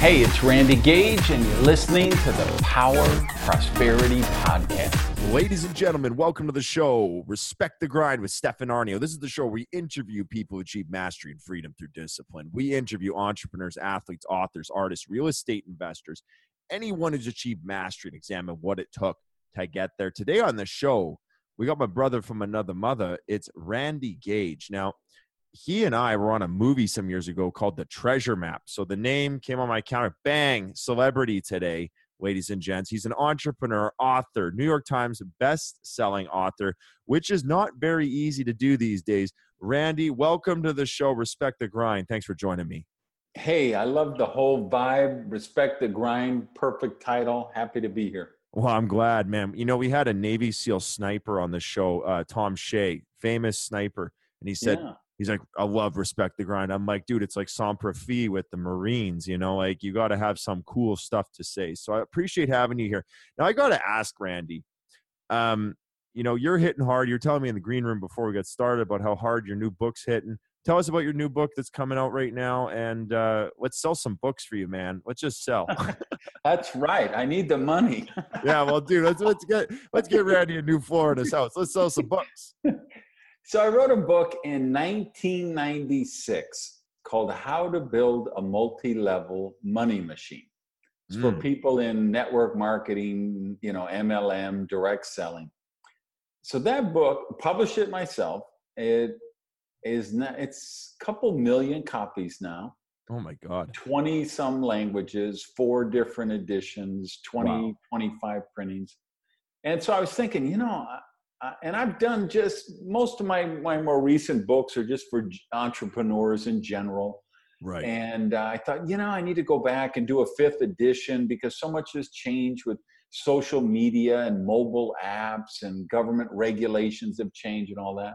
Hey, it's Randy Gage, and you're listening to the Power Prosperity Podcast. Ladies and gentlemen, welcome to the show. Respect the Grind with Stefan Aarnio. This is the show where we interview people who achieve mastery and freedom through discipline. We interview entrepreneurs, athletes, authors, artists, real estate investors, anyone who's achieved mastery and examine what it took to get there. Today on the show, we got my brother from another mother. It's Randy Gage. Now, he and I were on a movie some years ago called The Treasure Map. So the name came on my counter. Bang, celebrity today, ladies and gents. He's an entrepreneur, author, New York Times best-selling author, which is not very easy to do these days. Randy, welcome to the show. Respect the grind. Thanks for joining me. Hey, I love the whole vibe. Respect the grind. Perfect title. Happy to be here. Well, I'm glad, man. You know, we had a Navy SEAL sniper on the show, uh, Tom Shea, famous sniper, and he said yeah he's like, I love respect the grind. I'm like, dude, it's like sans profit with the Marines, you know, like you got to have some cool stuff to say. So I appreciate having you here. Now I got to ask Randy, um, you know, you're hitting hard. You're telling me in the green room before we got started about how hard your new book's hitting. Tell us about your new book that's coming out right now, and uh, let's sell some books for you, man. Let's just sell. that's right. I need the money. yeah, well, dude, let's let's get let's get Randy a new floor in his house. Let's sell some books. So I wrote a book in 1996 called How to Build a Multi-Level Money Machine. It's mm. for hmm. people in network marketing, you know, MLM, direct selling. So that book, published it myself. It is not, it's a couple million copies now. Oh my God. 20 some languages, four different editions, 20, wow. 25 printings. And so I was thinking, you know, uh, and I've done just most of my my more recent books are just for entrepreneurs in general. Right. And uh, I thought, you know, I need to go back and do a fifth edition because so much has changed with social media and mobile apps and government regulations have changed and all that.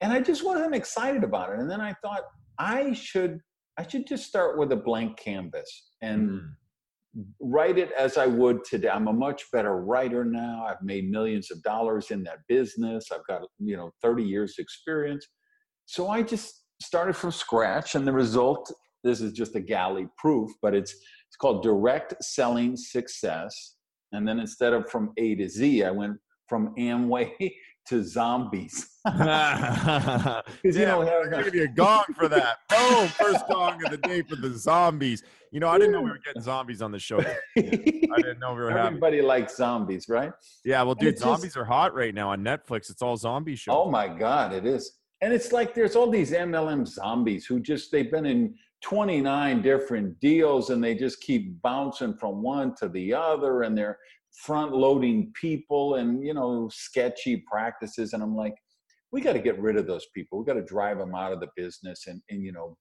And I just wasn't excited about it. And then I thought I should I should just start with a blank canvas and mm write it as I would today. I'm a much better writer now. I've made millions of dollars in that business. I've got, you know, 30 years experience. So I just started from scratch and the result this is just a galley proof, but it's it's called direct selling success. And then instead of from A to Z, I went from Amway to zombies. yeah, you know, gonna give you a gong for that. Boom! First gong of the day for the zombies. You know, I didn't know we were getting zombies on the show. I didn't know we were. Having everybody having... likes zombies, right? Yeah, well, dude, zombies just... are hot right now on Netflix. It's all zombie shows. Oh my god, it is. And it's like there's all these MLM zombies who just they've been in 29 different deals and they just keep bouncing from one to the other and they're front loading people and you know sketchy practices and i'm like we got to get rid of those people. We got to drive them out of the business and, and you know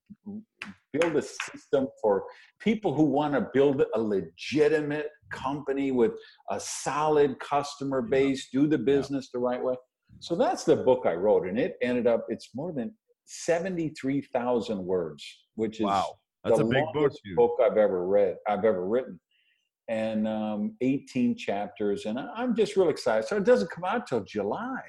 build a system for people who want to build a legitimate company with a solid customer base do the business the right way. So that's the book i wrote and it ended up it's more than 73000 words which is wow. That's the a big book, book i've ever read i've ever written and um, 18 chapters. And I'm just real excited. So it doesn't come out till July.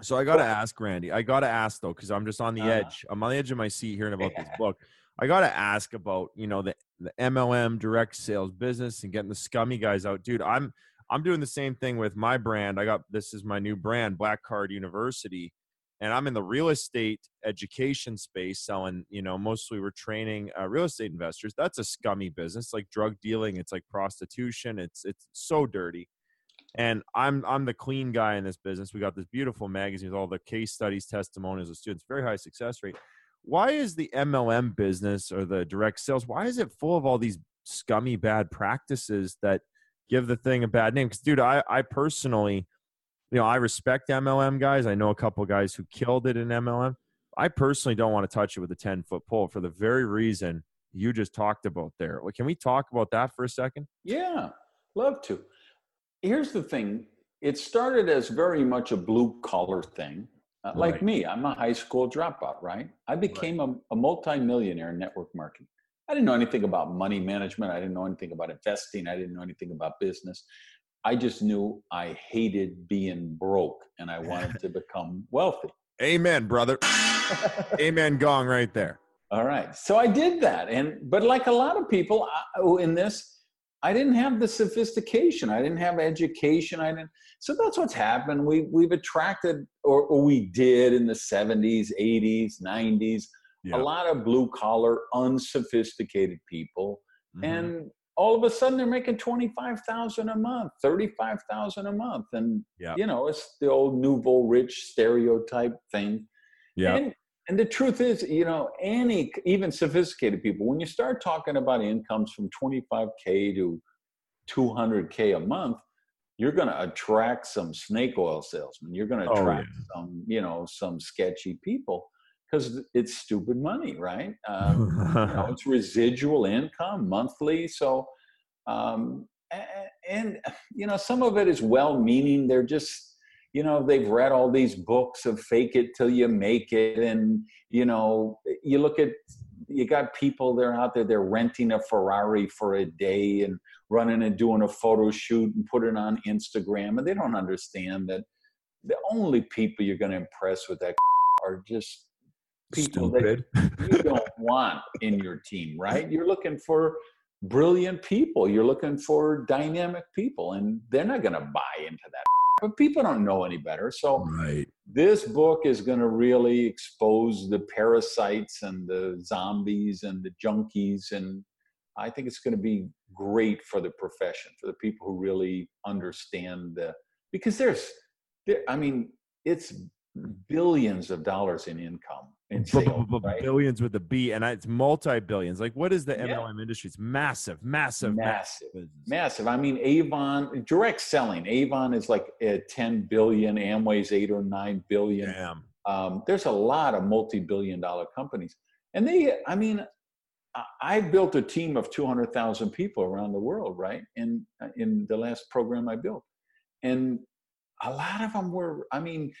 So I got to ask Randy. I got to ask though, because I'm just on the uh, edge. I'm on the edge of my seat hearing about this book. I got to ask about you know the the MLM direct sales business and getting the scummy guys out, dude. I'm I'm doing the same thing with my brand. I got this is my new brand, Black Card University, and I'm in the real estate education space selling, you know, mostly we're training uh, real estate investors. That's a scummy business, like drug dealing. It's like prostitution. It's it's so dirty. And I'm I'm the clean guy in this business. We got this beautiful magazine with all the case studies, testimonials of students, very high success rate. Why is the MLM business or the direct sales? Why is it full of all these scummy bad practices that give the thing a bad name? Because, dude, I I personally you know, I respect MLM guys. I know a couple guys who killed it in MLM. I personally don't want to touch it with a 10 foot pole for the very reason you just talked about there. Well, can we talk about that for a second? Yeah, love to. Here's the thing it started as very much a blue collar thing. Uh, right. Like me, I'm a high school dropout, right? I became right. a, a multimillionaire in network marketing. I didn't know anything about money management. I didn't know anything about investing. I didn't know anything about business. I just knew I hated being broke and I wanted to become wealthy. Amen, brother. Amen, gong right there. All right. So I did that. And, but like a lot of people in this, I didn't have the sophistication. I didn't have education. I didn't. So that's what's happened. We, we've attracted, or, or we did in the 70s, 80s, 90s, yeah. a lot of blue collar, unsophisticated people. Mm-hmm. And all of a sudden they're making 25,000 a month, 35,000 a month. And, yeah. you know, it's the old nouveau rich stereotype thing. Yeah. And, and the truth is, you know, any, even sophisticated people, when you start talking about incomes from 25K to 200K a month, you're going to attract some snake oil salesmen. You're going to oh, attract oh, yeah. some, you know, some sketchy people because it's stupid money, right? Um, you know, it's residual income monthly. So, um, and, and, you know, some of it is well meaning. They're just, you know, they've read all these books of fake it till you make it. And, you know, you look at, you got people they're out there, they're renting a Ferrari for a day and running and doing a photo shoot and put it on Instagram. And they don't understand that the only people you're going to impress with that are just people Stupid. that you don't want in your team, right? You're looking for brilliant people. You're looking for dynamic people, and they're not going to buy into that. But people don't know any better. So right. this book is going to really expose the parasites and the zombies and the junkies. And I think it's going to be great for the profession, for the people who really understand the, because there's, there, I mean, it's billions of dollars in income in sales, right? billions with a B, and it's multi billions. Like, what is the MLM yeah. industry? It's massive, massive, massive, massive, massive. I mean, Avon direct selling. Avon is like at ten billion. Amway's eight or nine billion. Damn. Um, there's a lot of multi-billion dollar companies, and they. I mean, I built a team of two hundred thousand people around the world, right? In in the last program I built, and a lot of them were. I mean,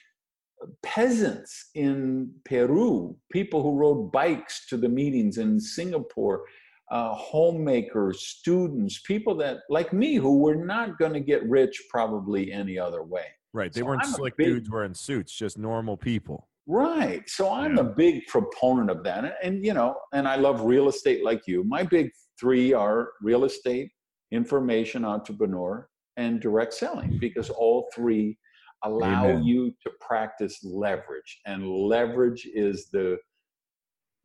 peasants in Peru, people who rode bikes to the meetings in Singapore, uh, homemakers, students, people that, like me, who were not going to get rich probably any other way. Right. They so weren't I'm slick big, dudes wearing suits, just normal people. Right. So I'm yeah. a big proponent of that. And, and, you know, and I love real estate like you. My big three are real estate, information entrepreneur, and direct selling because all three allow Amen. you to practice leverage and leverage is the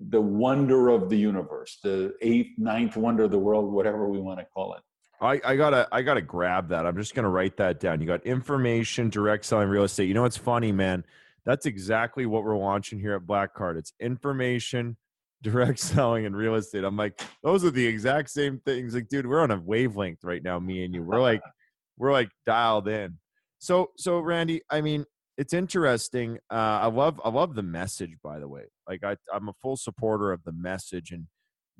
the wonder of the universe the eighth ninth wonder of the world whatever we want to call it I, I gotta I gotta grab that. I'm just gonna write that down. You got information, direct selling, real estate. You know what's funny, man? That's exactly what we're launching here at Black Card. It's information, direct selling, and real estate. I'm like, those are the exact same things. Like, dude, we're on a wavelength right now, me and you. We're like, we're like dialed in. So so Randy, I mean, it's interesting. Uh, I love I love the message. By the way, like I I'm a full supporter of the message and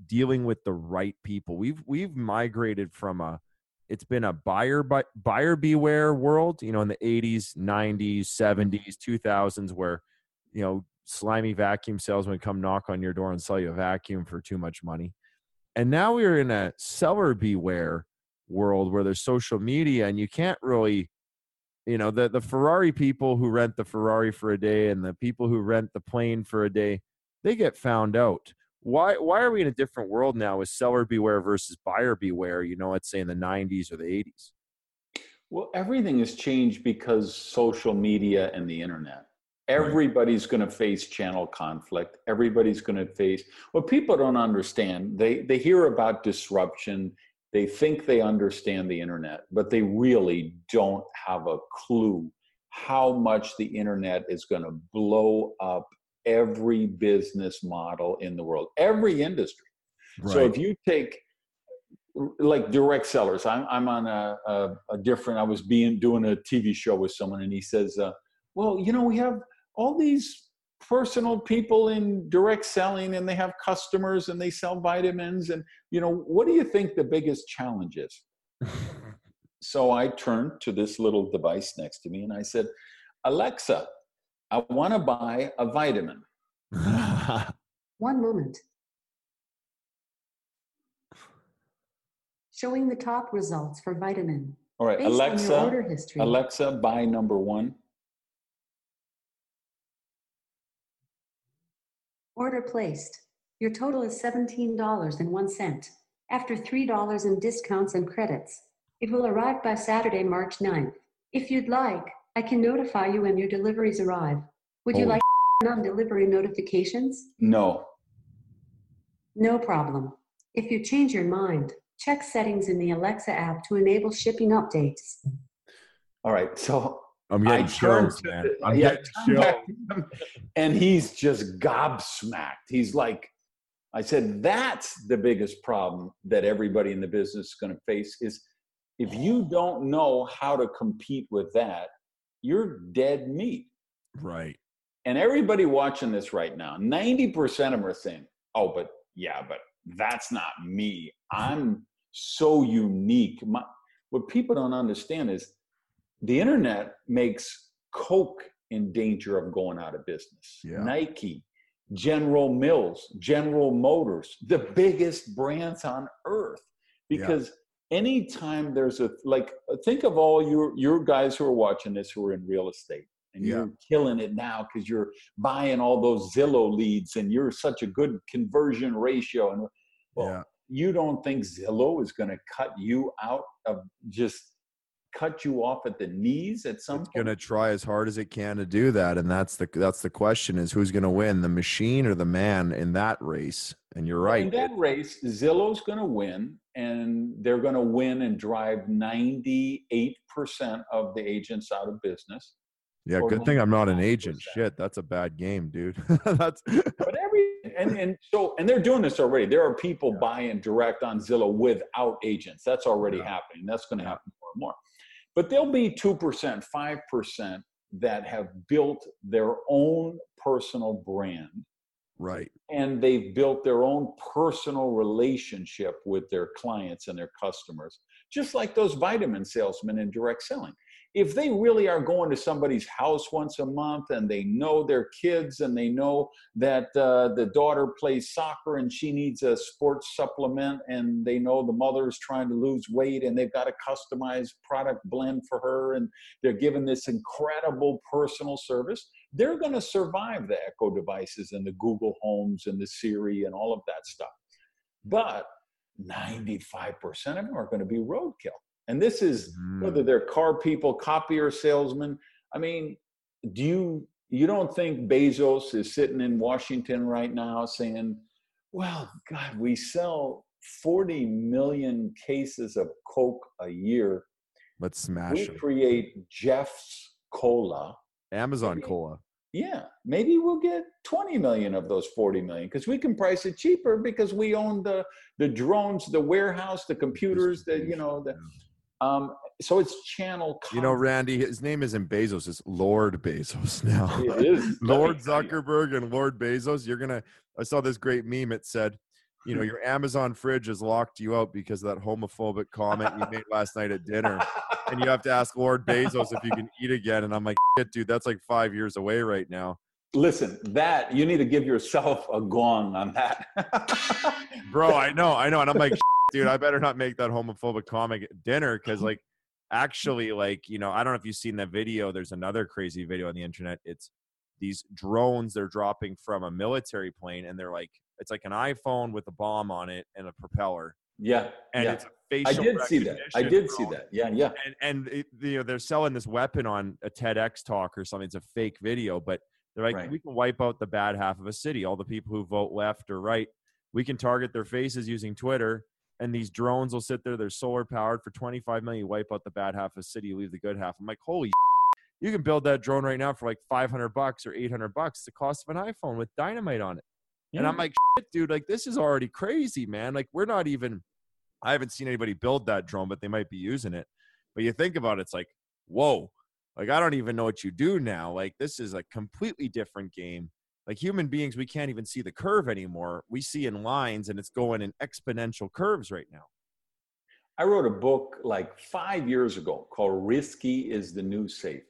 dealing with the right people. We've we've migrated from a it's been a buyer by, buyer beware world. You know, in the 80s, 90s, 70s, 2000s, where you know slimy vacuum salesmen come knock on your door and sell you a vacuum for too much money. And now we're in a seller beware world where there's social media and you can't really you know the the ferrari people who rent the ferrari for a day and the people who rent the plane for a day they get found out. Why why are we in a different world now with seller beware versus buyer beware you know let's say in the 90s or the 80s well everything has changed because social media and the internet. Everybody's going to face channel conflict. Everybody's going to face what people don't understand they they hear about disruption they think they understand the internet, but they really don't have a clue how much the internet is going to blow up every business model in the world, every industry. Right. So if you take like direct sellers, I'm, I'm on a, a, a, different, I was being doing a TV show with someone and he says, uh, well, you know, we have all these personal people in direct selling and they have customers and they sell vitamins and you know what do you think the biggest challenge is? So i turned to this little device next to me and i said alexa i want to buy a vitamin. One moment. Showing the top results for vitamin. All right alexa alexa buy number one Order placed. Your total is $17.01 after $3 in discounts and credits. It will arrive by Saturday, March 9th. If you'd like, I can notify you when your deliveries arrive. Would you like non delivery notifications? No. No problem. If you change your mind, check settings in the Alexa app to enable shipping updates. All right. So I'm getting turned chills, man. the- I'm yeah, getting I chills. back to him, and he's just gobsmacked. He's like, I said, that's the biggest problem that everybody in the business is going to face is if you don't know how to compete with that, you're dead meat. Right. And everybody watching this right now, 90% of them are saying, oh, but yeah, but that's not me. I'm so unique. My, what people don't understand is the internet makes Coke in danger of going out of business. Yeah. Nike, General Mills, General Motors, the biggest brands on earth. Yeah. Because anytime there's a like think of all your your guys who are watching this who are in real estate and Yeah. you're killing it now because you're buying all those Zillow leads and you're such a good conversion ratio and well, yeah. you don't think Zillow is going to cut you out of just cut you off at the knees at some It's point? gonna try as hard as it can to do that, and that's the that's the question: is who's gonna win, the machine or the man in that race? And you're right. In that race, Zillow's going to win, and they're going to win and drive 98% of the agents out of business. yeah, good thing I'm not an agent. Shit, that's a bad game, dude. that's But every and and so and they're doing this already. There are people Yeah. buying direct on Zillow without agents. That's already Yeah. happening. That's going to happen more and more. But there'll be two percent, five percent that have built their own personal brand right. and they've built their own personal relationship with their clients and their customers, just like those vitamin salesmen in direct selling. If they really are going to somebody's house once a month and they know their kids and they know that uh, the daughter plays soccer and she needs a sports supplement and they know the mother is trying to lose weight and they've got a customized product blend for her and they're given this incredible personal service, they're going to survive the Echo devices and the Google Homes and the Siri and all of that stuff. But 95% of them are going to be roadkill. And this is whether Mm, they're car people, copier salesmen. I mean, do you you don't think Bezos is sitting in Washington right now saying, "Well, God, we sell 40 million cases of Coke a year. let's smash We them. create Jeff's Cola. Amazon maybe- Cola. Yeah, maybe we'll get 20 million of those 40 million because we can price it cheaper because we own the the drones, the warehouse, the computers, the you know the um so it's channel You know. Randy, his name isn't Bezos; it's Lord Bezos now. It is. Lord Let me tell you. Zuckerberg and Lord Bezos. You're gonna. I saw this great meme. It said, "You know, your Amazon fridge has locked you out because of that homophobic comment you made last night at dinner, and you have to ask Lord Bezos if you can eat again." And I'm like, "Shit, dude, that's like five years away right now, Listen, that you need to give yourself a gong on that. bro." I know, I know, and I'm like, dude, I better not make that homophobic comic dinner because, like, actually, like, you know, I don't know if you've seen that video. There's another crazy video on the internet. It's these drones they're dropping from a military plane, and they're like, it's like an iPhone with a bomb on it and a propeller, yeah, and yeah. it's a I facial I did see that. I did see that. Yeah, yeah. and and it, you know they're selling this weapon on a TEDx talk or something. It's a fake video, but they're like, Right. we can wipe out the bad half of a city. All the people who vote left or right, we can target their faces using Twitter, and these drones will sit there. They're solar powered for 25 million. You wipe out the bad half of a city, you leave the good half. I'm like, holy. You can build that drone right now for like 500 bucks or 800 bucks, the cost of an iPhone with dynamite on it. And I'm like, shit, dude, like this is already crazy, man. Like we're not even. I haven't seen anybody build that drone, but they might be using it. But you think about it, it's like, whoa, like I don't even know what you do now. Like this is a completely different game. Like human beings, we can't even see the curve anymore. We see in lines, and it's going in exponential curves right now. I wrote a book like five years ago called Risky is the New Safe.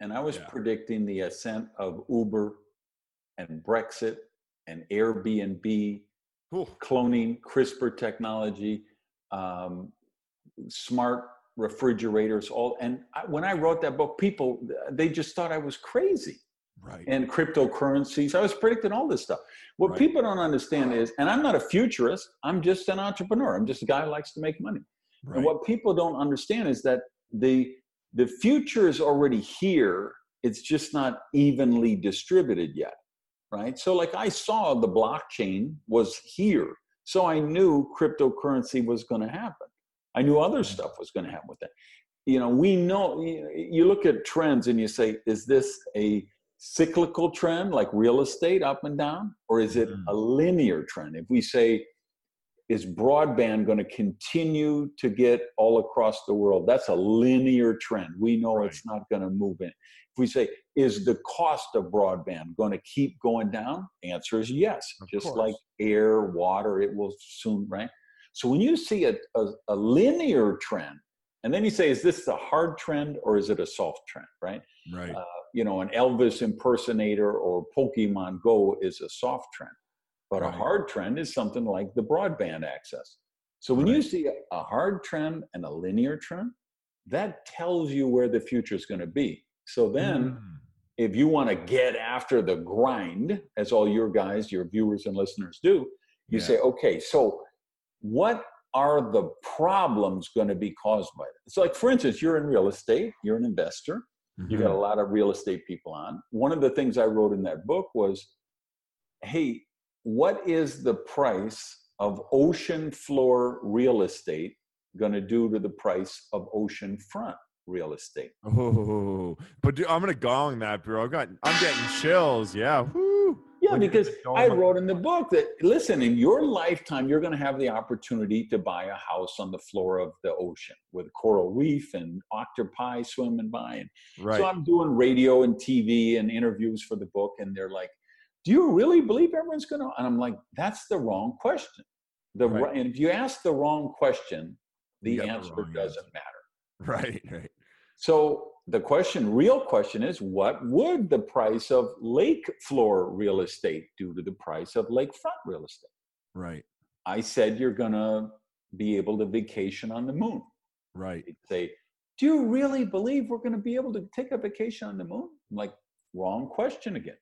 And I was Yeah. predicting the ascent of Uber and Brexit and Airbnb, cloning, CRISPR technology, um, smart refrigerators, all. And I, when I wrote that book, people, they just thought I was crazy. right. and cryptocurrencies. I was predicting all this stuff. What Right. people don't understand is, and I'm not a futurist, I'm just an entrepreneur. I'm just a guy who likes to make money. right. And what people don't understand is that the the future is already here. It's just not evenly distributed yet, right? So, like I saw the blockchain was here, so I knew cryptocurrency was going to happen. I knew other stuff was going to happen with that. You know, we know. You look at trends and you say, is this a cyclical trend like real estate up and down, or is it Mhm. a linear trend? If we say is broadband going to continue to get all across the world? That's a linear trend. We know Right. it's not going to move in. If we say, is the cost of broadband going to keep going down? Answer is yes. Of Just course. like air, water, it will soon, right? So when you see a, a, a linear trend, and then you say, is this a hard trend or is it a soft trend, right? right. uh, you know, an Elvis impersonator or Pokemon Go is a soft trend. But a hard trend is something like the broadband access. So when you see a, hard trend and a linear trend, that tells you where the future is going to be. So then, Mm. if you want to get after the grind, as all your guys, your viewers and listeners do, you Yeah. say, okay, so what are the problems going to be caused by this? So, like for instance, you're in real estate, you're an investor, you got a Mhm. lot of real estate people on. One of the things I wrote in that book was, hey, what is the price of ocean floor real estate going to do to the price of ocean front real estate? Oh, but dude, I'm gonna gong that, bro. I got, I'm getting chills. Yeah. Woo. Yeah, you because I wrote in the book that listen, in your lifetime, you're going to have the opportunity to buy a house on the floor of the ocean with a coral reef and octopi swimming by. And Right. so I'm doing radio and TV and interviews for the book, and they're like, "Do you really believe everyone's going to?" And I'm like, "That's the wrong question. The Right. and if you ask the wrong question, the got the answer doesn't answer. matter." right. Right. So the question, real question is, what would the price of lake floor real estate do to the price of lakefront real estate? Right. I said you're gonna be able to vacation on the moon. Right. They'd say, do you really believe we're gonna be able to take a vacation on the moon? I'm like, wrong question again.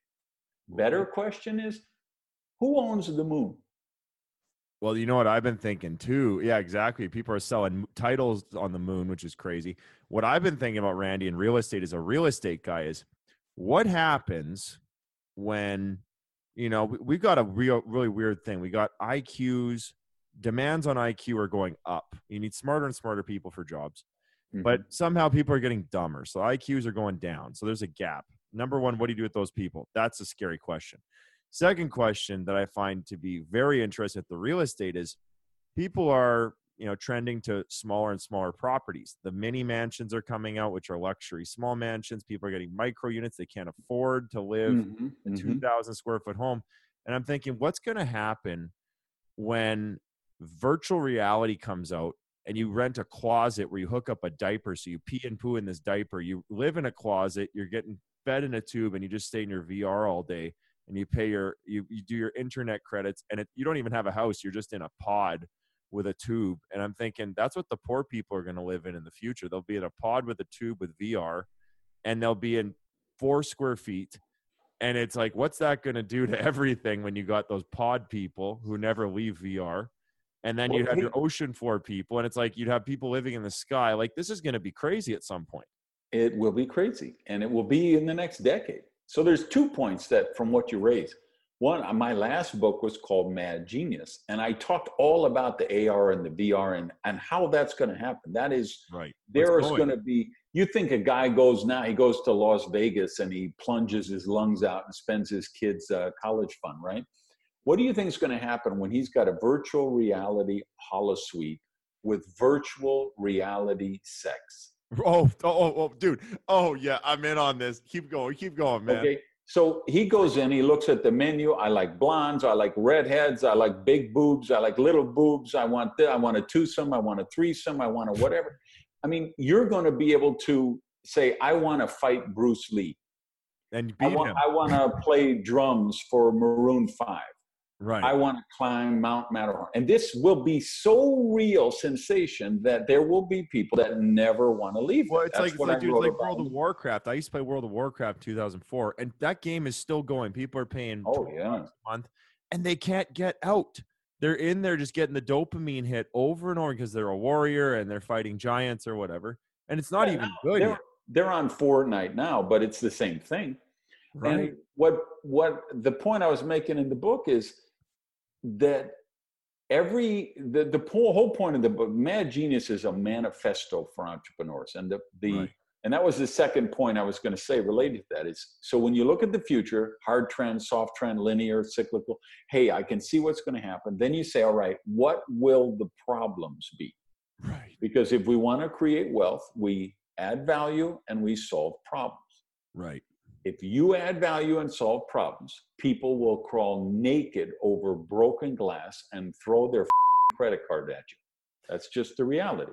Better question is, who owns the moon? Well, you know what I've been thinking too. Yeah, exactly. People are selling titles on the moon, which is crazy. What I've been thinking about, Randy, in real estate as a real estate guy is what happens when, you know, we, we've got a real, really weird thing. We got IQs, demands on IQ are going up. You need smarter and smarter people for jobs, but mm-hmm. somehow people are getting dumber. So IQs are going down. So there's a gap. Number one, what do you do with those people? That's a scary question. Second question that I find to be very interesting at the real estate is people are, you know, trending to smaller and smaller properties. The mini mansions are coming out, which are luxury small mansions. People are getting micro units. They can't afford to live Mhm, a mhm. 2,000 square foot home. And I'm thinking, what's going to happen when virtual reality comes out and you rent a closet where you hook up a diaper so you pee and poo in this diaper? You live in a closet, you're getting fed in a tube, and you just stay in your VR all day and you pay your, you, you do your internet credits, and it, you don't even have a house, you're just in a pod with a tube. And I'm thinking, that's what the poor people are going to live in in the future. They'll be in a pod with a tube with VR and they'll be in four square feet and it's like, what's that going to do to everything when you got those pod people who never leave VR? And then you'd have your ocean floor people, and it's like you'd have people living in the sky. Like this is going to be crazy at some point. It will be crazy, and it will be in the next decade. So there's two points that from what you raised. One, uh, my last book was called Mad Genius, and I talked all about the AR and the VR and and how that's going to happen. That is, Right. there is going? going to be. You think a guy goes now? He goes to Las Vegas and he plunges his lungs out and spends his kids' uh, college fund, right? What do you think is going to happen when he's got a virtual reality holosuite with virtual reality sex? Oh, oh, oh, oh, dude. Oh, yeah. I'm in on this. Keep going. Keep going, man. Okay. So he goes in, he looks at the menu. I like blondes, I like redheads, I like big boobs, I like little boobs. I want this, I want a twosome, I want a threesome, I want a whatever. I mean, you're going to be able to say, I want to fight Bruce Lee. And I beat want, him. I want to play drums for Maroon 5. Right. I want to climb Mount Matterhorn. And this will be so real sensation that there will be people that never want to leave. Well, it. it's That's like, it's like, dude, like. World of Warcraft. I used to play World of Warcraft 2004, and that game is still going. People are paying Oh, yeah. a month, and they can't get out. They're in there just getting the dopamine hit over and over because they're a warrior and they're fighting giants or whatever. And it's not Yeah, even good. They're, they're on Fortnite now, but it's the same thing. right? And what what the point I was making in the book is that every the the whole point of the book, Mad Genius is a manifesto for entrepreneurs, and the the Right. and that was the second point I was going to say related to that is so when you look at the future, hard trend, soft trend, linear, cyclical. Hey, I can see what's going to happen. Then you say, all right, what will the problems be? right. Because if we want to create wealth, we add value and we solve problems. Right. If you add value and solve problems, people will crawl naked over broken glass and throw their credit card at you. That's just the reality.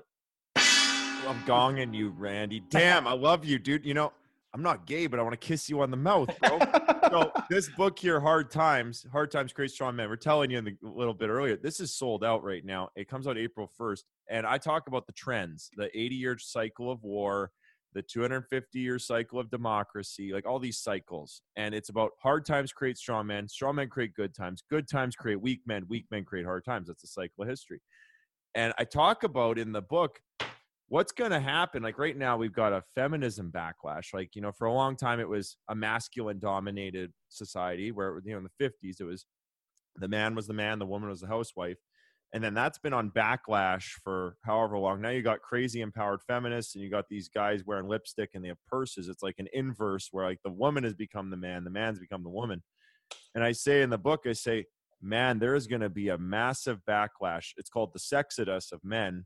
I'm gonging you, Randy. Damn, I love you, dude. You know, I'm not gay, but I want to kiss you on the mouth, bro. so this book here, Hard Times, Hard Times Create Strong Men. We're telling you in the, a little bit earlier. This is sold out right now. It comes out April 1st, and I talk about the trends, the 80 year cycle of war, the 250 year cycle of democracy, like all these cycles. And it's about hard times create strong men, strong men create good times, good times create weak men, weak men create hard times. That's a cycle of history. And I talk about in the book what's going to happen like right now we've got a feminism backlash like you know for a long time it was a masculine dominated society where you know in the 50s it was the man was the man the woman was the housewife and then that's been on backlash for however long now you got crazy empowered feminists and you got these guys wearing lipstick and they have purses it's like an inverse where like the woman has become the man the man's become the woman and i say in the book i say man there is going to be a massive backlash it's called the sexodus of men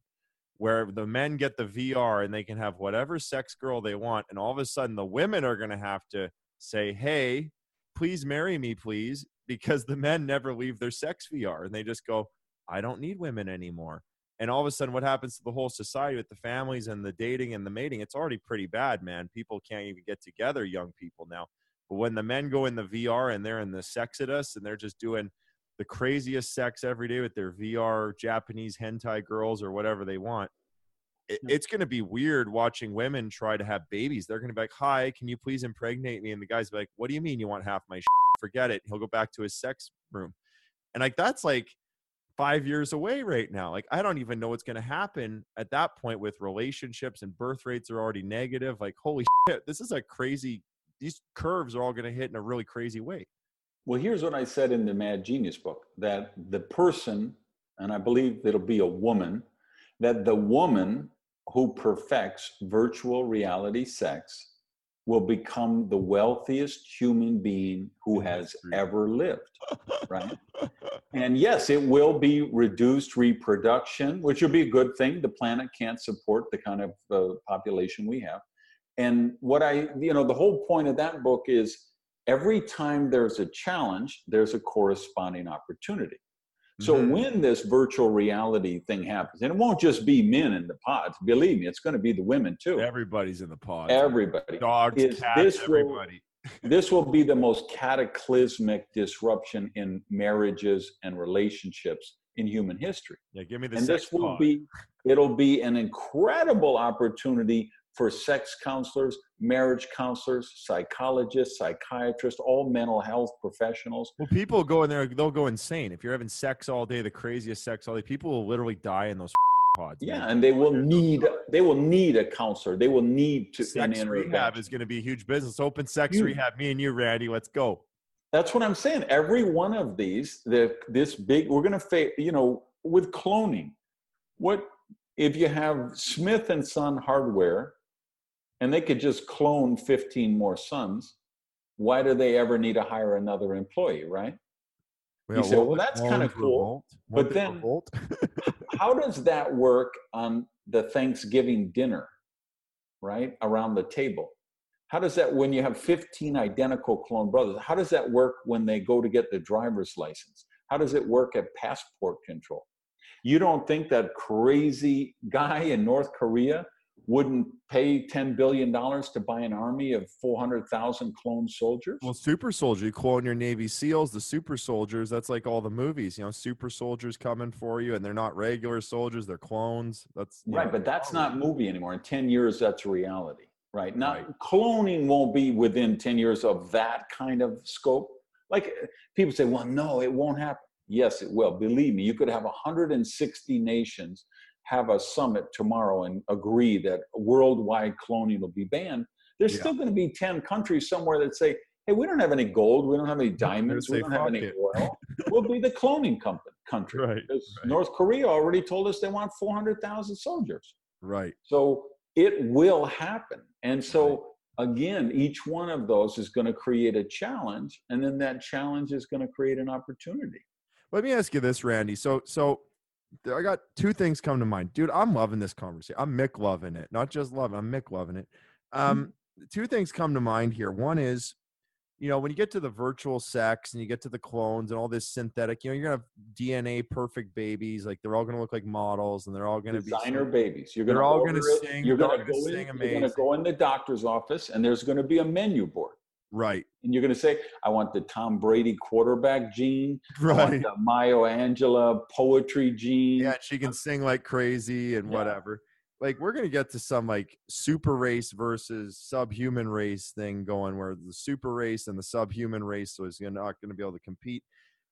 where the men get the VR and they can have whatever sex girl they want. And all of a sudden, the women are going to have to say, Hey, please marry me, please, because the men never leave their sex VR. And they just go, I don't need women anymore. And all of a sudden, what happens to the whole society with the families and the dating and the mating? It's already pretty bad, man. People can't even get together, young people now. But when the men go in the VR and they're in the Sexodus and they're just doing the craziest sex every day with their VR Japanese hentai girls or whatever they want. It, it's going to be weird watching women try to have babies. They're going to be like, "Hi, can you please impregnate me?" And the guy's like, "What do you mean you want half my? Shit? Forget it." He'll go back to his sex room, and like that's like five years away right now. Like I don't even know what's going to happen at that point with relationships and birth rates are already negative. Like holy shit, this is a crazy. These curves are all going to hit in a really crazy way. Well, here's what I said in the Mad Genius book that the person, and I believe it'll be a woman, that the woman who perfects virtual reality sex will become the wealthiest human being who has ever lived, right? And yes, it will be reduced reproduction, which will be a good thing. The planet can't support the kind of uh, population we have. And what I, you know, the whole point of that book is every time there's a challenge, there's a corresponding opportunity. So Mhm. when this virtual reality thing happens, and it won't just be men in the pods, believe me, it's going to be the women too. Everybody's in the pod. Everybody. dogs, is cats, this will- everybody. This will be the most cataclysmic disruption in marriages and relationships in human history. Yeah, give me the and this will pod. be it'll be an incredible opportunity for sex counselors marriage counselors psychologists psychiatrists all mental health professionals Well, people go in there, they'll go insane. If you're having sex all day, the craziest sex all day, people will literally die in those pods. yeah man. and they will need they will need a counselor they will need to sex rehab intervention. is going to be a huge business. Open sex Huge. rehab. Me and you, Randy, let's go. that's what i'm saying every one of these the this big we're going to face you know with cloning what if you have smith and son hardware and they could just clone 15 more sons. Why do they ever need to hire another employee right? You say, well, that's kinda cool, but then- how does that work on the thanksgiving dinner right around the table? How does that when you have 15 identical clone brothers how does that work when they go to get the driver's license? How does it work at passport control? You don't think that crazy guy in north korea wouldn't pay $10 billion to buy an army of 400,000 clone soldiers? Well, super soldier, you clone your Navy SEALs, the super soldiers. That's like all the movies, you know, super soldiers coming for you, and they're not regular soldiers; they're clones. That's right, know, but that's not movie anymore. In ten years, that's reality. Right now, Right. cloning won't be within ten years of that kind of scope. Like people say, well, no, it won't happen. Yes, it will. Believe me, you could have 160 nations have a summit tomorrow and agree that worldwide cloning will be banned. There's Yeah. still going to be 10 countries somewhere that say, hey, we don't have any gold, we don't have any diamonds, we don't have any it. oil. we'll be the cloning company, country. Right, Because right. North Korea already told us they want 400,000 soldiers. right. So it will happen. And so, again, each one of those is going to create a challenge, and then that challenge is going to create an opportunity. Let me ask you this, Randy. So, so I got two things come to mind, dude. I'm loving this conversation. I'm Mick loving it, not just loving. I'm Mick loving it. Um, two things come to mind here. One is, you know, when you get to the virtual sex and you get to the clones and all this synthetic, you know, you're gonna have DNA perfect babies. Like they're all gonna look like models, and they're all gonna Designer be designer babies. You're They're to all gonna it, sing- You're going all to gonna go in. sing You're going to go in the doctor's office, and there's going to be a menu board. Right, And you're going to say, I want the Tom Brady quarterback gene. I want right. the Maya Angelou poetry gene. Yeah, she can sing like crazy and Yeah. whatever. Like we're gonna get to some like super race versus subhuman race thing going, where the super race and the subhuman race is not going to be able to compete.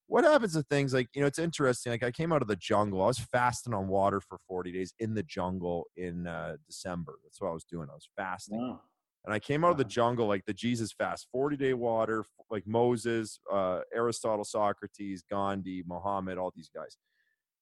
What happens to things like you know? It's interesting. Like I came out of the jungle. I was fasting on water for forty days in the jungle in uh, December. That's what I was doing. I was fasting. Wow. And I came out of the jungle like the Jesus fast, 40 day water, like Moses, uh, Aristotle, Socrates, Gandhi, Muhammad, all these guys.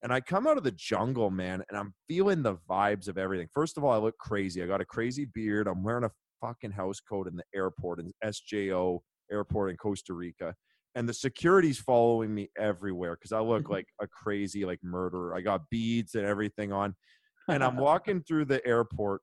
And I come out of the jungle, man, and I'm feeling the vibes of everything. First of all, I look crazy. I got a crazy beard. I'm wearing a fucking house coat in the airport in SJO airport in Costa Rica. And the security's following me everywhere because I look like a crazy like murderer. I got beads and everything on. And I'm walking through the airport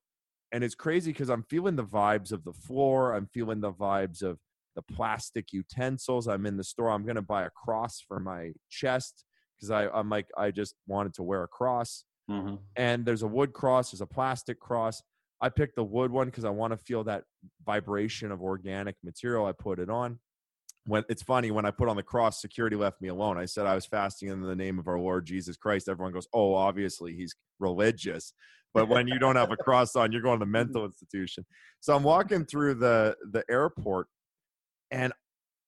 and it's crazy because I'm feeling the vibes of the floor. I'm feeling the vibes of the plastic utensils. I'm in the store. I'm gonna buy a cross for my chest because I I'm like I just wanted to wear a cross. Mhm. And there's a wood cross. There's a plastic cross. I picked the wood one because I want to feel that vibration of organic material. I put it on. When it's funny when I put on the cross, security left me alone. I said I was fasting in the name of our Lord Jesus Christ. Everyone goes, "Oh, obviously he's religious." But when you don't have a cross on, you're going to mm-hmm. mental institution. So I'm walking through the the airport, and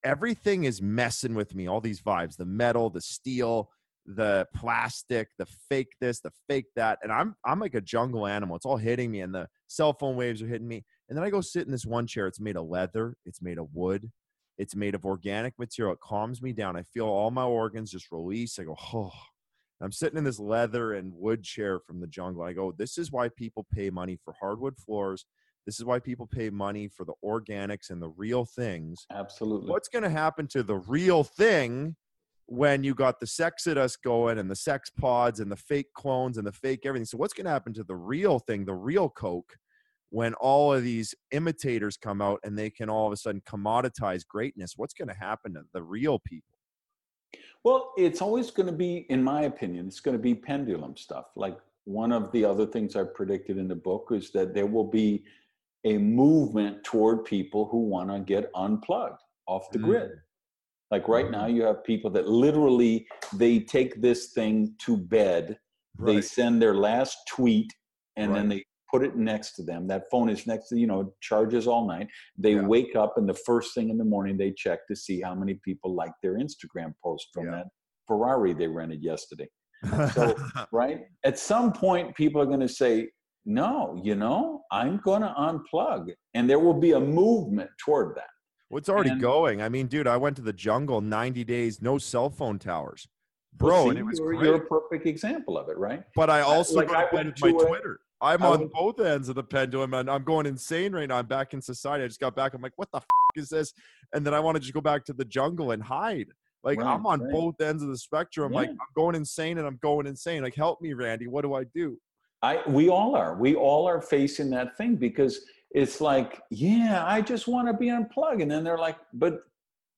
everything is messing with me. All these vibes: the metal, the steel, the plastic, the fake this, the fake that, and I'm I'm like a jungle animal. It's all hitting me, and the cell phone waves are hitting me. And then I go sit in this one chair. It's made of leather. It's made of wood. It's made of organic material. It calms me down. I feel all my organs just release. I go, oh. I'm sitting in this leather and wood chair from the jungle. I go, this is why people pay money for hardwood floors. This is why people pay money for the organics and the real things Absolutely. what's going to happen to the real thing when you got the sexodus going and the sex pods and the fake clones and the fake everything so what's going to happen to the real thing the real coke when all of these imitators come out and they can all of a sudden commoditize greatness what's going to happen to the real people Well, it's always going to be, in my opinion, it's going to be pendulum stuff. Like one of the other things I predicted in the book is that there will be a movement toward people who want to get unplugged off the Mm. grid. Like right now, you have people that literally they take this thing to bed. They send their last tweet, and then they put it next to them. That phone is next to you know charges all night. They Yeah. wake up, and the first thing in the morning they check to see how many people like their Instagram post from Yeah. that Ferrari they rented yesterday. So, right? At some point, people are going to say, no, you know, I'm going to unplug. And there will be a movement toward that. Well, it's already And- going. I mean, dude, I went to the jungle 90 days, no cell phone towers. Bro, Well, and it was you're, great. you're a perfect example of it, right? But I also like, I went with my to a- Twitter. I'm on both ends of the pendulum, and I'm going insane right now. I'm back in society. I just got back. I'm like, what the f- is this? And then I want to just go back to the jungle and hide. Like Right, I'm on right. both ends of the spectrum. Like I'm going insane, and I'm going insane. Like help me, Randy. What do I do? I we all are. We all are facing that thing because it's like, yeah, I just want to be unplugged. And then they're like, but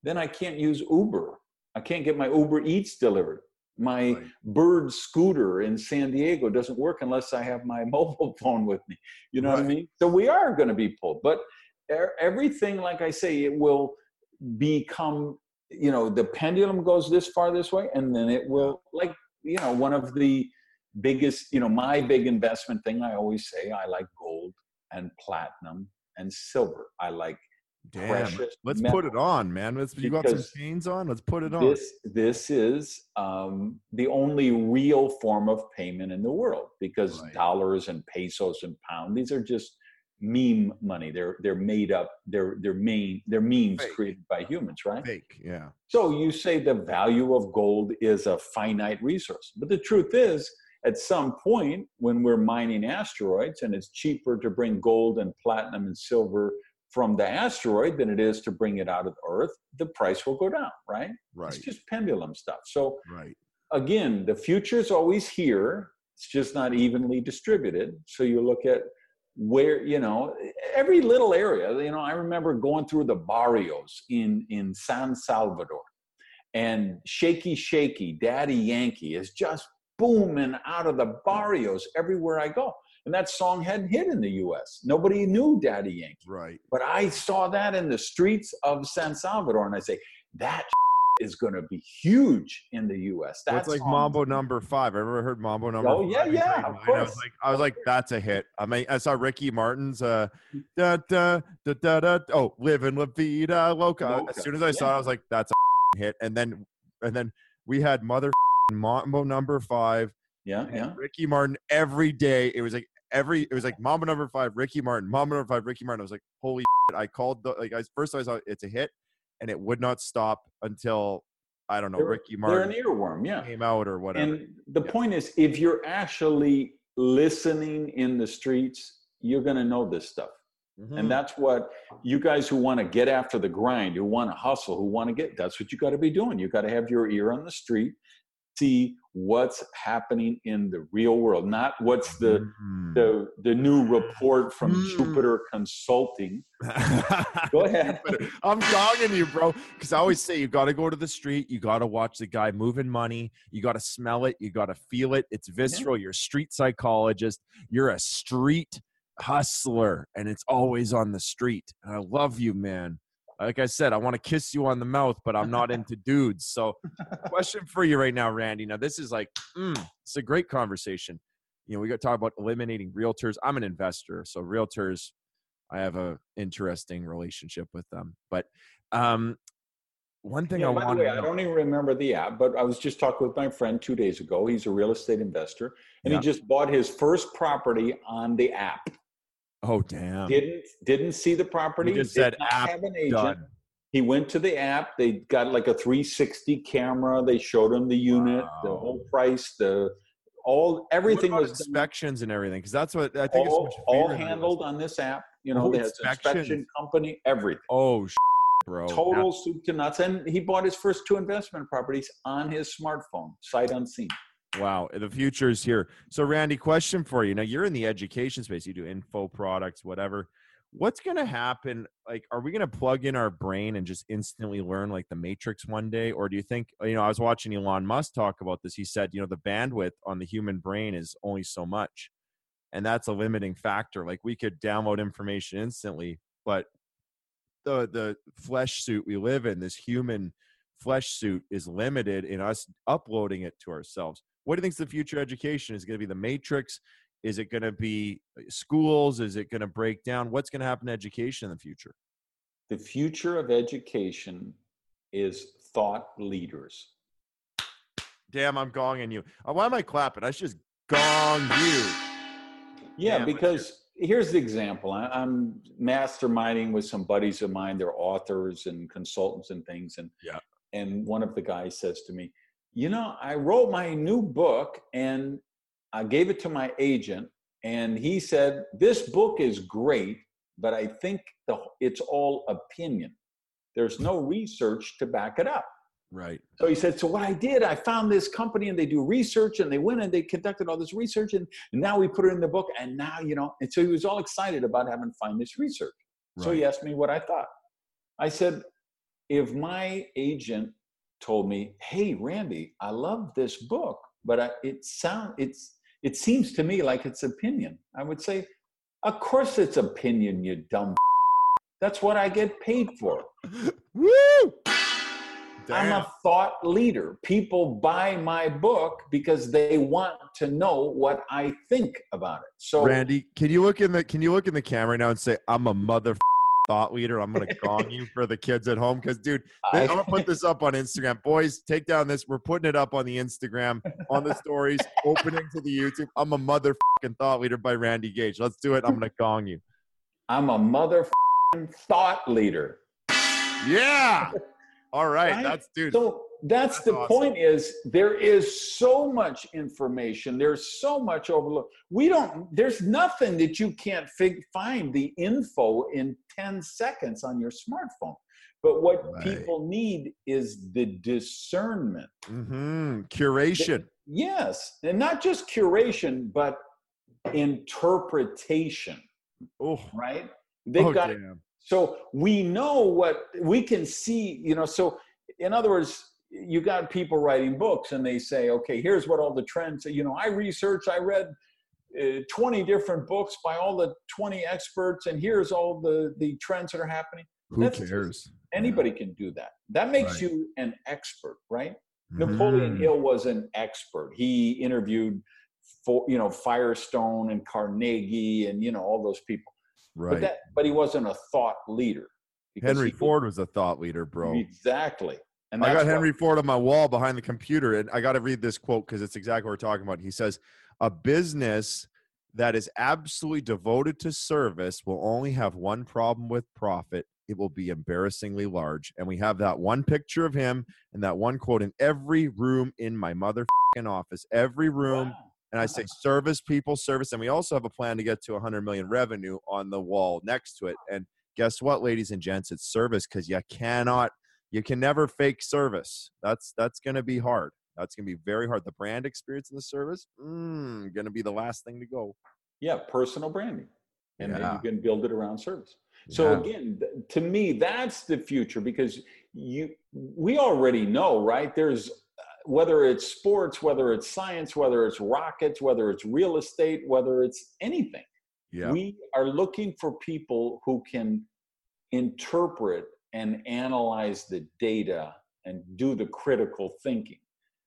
then I can't use Uber. I can't get my Uber Eats delivered. My Right. bird scooter in San Diego doesn't work unless I have my mobile phone with me. You know what I mean? So we are going to be pulled. But everything, like I say, it will become, you know, the pendulum goes this far this way, and then it will, like, you know, one of the biggest, you know, my big investment thing, I always say, I like gold and platinum and silver. I like Damn. Let's metal. put it on, man. Let's you got some chains on. Let's put it on. This this is um, the only real form of payment in the world because Right. dollars and pesos and pound these are just meme money. They're they're made up. They're they're mean they're memes Fake. created by humans, right? Fake. Yeah. So you say the value of gold is a finite resource, but the truth is. At some point, when we're mining asteroids and it's cheaper to bring gold and platinum and silver from the asteroid than it is to bring it out of Earth, the price will go down, right? Right. It's just pendulum stuff. So Right. again, the future is always here. It's just not evenly distributed. So you look at where, you know, every little area, you know, I remember going through the barrios in, in San Salvador and Shaky Shaky, Daddy Yankee is just booming out of the barrios everywhere I go. And that song hadn't hit in the US. Nobody knew Daddy Yankee. Right. But I saw that in the streets of San Salvador, and I say that is going to be huge in the U.S. That's That's like Mambo number five. I ever heard Mambo number Oh, yeah, yeah, of nine. I was course. like, I was like, that's a hit. I mean, I saw Ricky Martin's uh da da da da da oh, living La Vida Loca. Loca, As soon as I saw it, I was like, that's a hit. And then and then we had mother Mambo number five. Yeah, yeah. Ricky Martin every day. It was like every it was like Mambo number five, Ricky Martin, Mambo number five, Ricky Martin. I was like, holy shit. I called the like I first I saw it's a hit and it would not stop until I don't know, They're- Ricky They're an earworm, yeah. came out or whatever. And the Yeah. point is, if you're actually listening in the streets, you're going to know this stuff. Mhm. And that's what you guys who want to get after the grind, who want to hustle, who want to get, that's what you got to be doing. You got to have your ear on the street, see what's happening in the real world, not what's the Mm. the the new report from Mm. Jupiter Consulting. Go ahead. I'm dogging you, bro. Because I always say you got to go to the street. You got to watch the guy moving money. You got to smell it. You got to feel it. It's visceral. You're a street psychologist. You're a street hustler, and it's always on the street. And I love you, man. Like I said, I want to kiss you on the mouth, but I'm not into dudes. So, question for you right now, Randy. Now, this is like, mm, it's a great conversation. You know, we got to talk about eliminating realtors. I'm an investor, so realtors I have a interesting relationship with them. But um, one thing Yeah, I by the want way, to I don't even remember the app, but I was just talking with my friend two days ago. He's a real estate investor, and Yeah. he just bought his first property on the app. Oh damn, Didn't didn't see the property. He just said app have an agent. done. He went to the app. They got like a 360 camera. They showed him the unit, the whole price, the all everything was done, inspections and everything because that's what I think. all, it's all handled on this app. You know, Oh, inspection company, everything. Oh, sh- bro, total soup to nuts. And he bought his first two investment properties on his smartphone, sight unseen. Wow, the future is here. So, Randy, question for you. Now, you're in the education space. You do info products, whatever. What's going to happen? Like, are we going to plug in our brain and just instantly learn like the Matrix one day, or do you think? You know, I was watching Elon Musk talk about this. He said, you know, the bandwidth on the human brain is only so much, and that's a limiting factor. Like, we could download information instantly, but the the flesh suit we live in, this human flesh suit, is limited in us uploading it to ourselves. What do you think is the future education? Is it going to be the matrix? Is it going to be uh, schools? Is it going to break down? What's going to happen to education in the future? The future of education is thought leaders. Damn, I'm gonging you. Uh, Why am I clapping? I should just gong you. Yeah, let's because here's the example. I'm masterminding with some buddies of mine. They're authors and consultants and things. And Yeah. and one of the guys says to me, "You know, I wrote my new book and I gave it to my agent, and he said this book is great, but I think the it's all opinion. There's no research to back it up." Right. So he said, So what I did, I found this company and they do research and they went and they conducted all this research and, and now we put it in the book. And now, you know, and so he was all excited about having to find this research. So he asked me what I thought. I said, if my agent told me, "Hey, Randy, I love this book, but I, it sound it's it seems to me like it's opinion." I would say, "Of course it's opinion, you dumb. That's what I get paid for." Woo! I'm a thought leader. People buy my book because they want to know what I think about it. So Randy, can you look in the can you look in the camera now and say I'm a mother thought leader? I'm gonna gong you for the kids at home because, dude, I'm gonna put this up on Instagram. Boys, take down this. We're putting it up on the Instagram, on the stories, opening to the YouTube. I'm a motherfucking thought leader by Randy Gage. Let's do it. I'm gonna gong you. I'm a motherfucking thought leader. Yeah. All right. Right? That's dude. So that's, That's the awesome. point is there is so much information. There's so much overload. We don't, there's nothing that you can't fig, find the info in 10 seconds on your smartphone. But what Right. people need is the discernment. hmm Curation. Yes. And not just curation, but interpretation, Oh, right? They've oh got damn. so we know what we can see you know so in other words you got people writing books and they say okay here's what all the trends you know i researched i read uh, 20 different books by all the 20 experts and here's all the the trends that are happening Who That's just- cares? anybody can do that that makes Right. you an expert right napoleon Mhm. hill was an expert he interviewed for you know firestone and carnegie and you know all those people Right. but that but he wasn't a thought leader Henry he Ford was a thought leader, bro. exactly and I got what- Henry Ford on my wall behind the computer, and I got to read this quote because it's exactly what we're talking about. He says, "A business that is absolutely devoted to service will only have one problem with profit: it will be embarrassingly large." And we have that one picture of him and that one quote in every room in my motherfucking office, every room. Wow. And I say, service people, service, and we also have a plan to get to 100 million revenue on the wall next to it. And guess what, ladies and gents, it's service because you cannot you can never fake service. That's that's going to be hard. That's going to be very hard. The brand experience in the service, mm, going to be the last thing to go. yeah personal branding and then you can build it around service so Yeah. again th- to me that's the future because you we already know right there's uh, whether it's sports whether it's science whether it's rockets whether it's real estate whether it's anything yeah, we are looking for people who can interpret and analyze the data and do the critical thinking.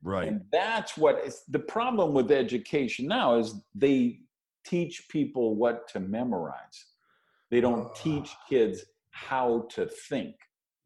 Right. and that's what is the problem with education now is they teach people what to memorize. They don't ah. teach kids how to think.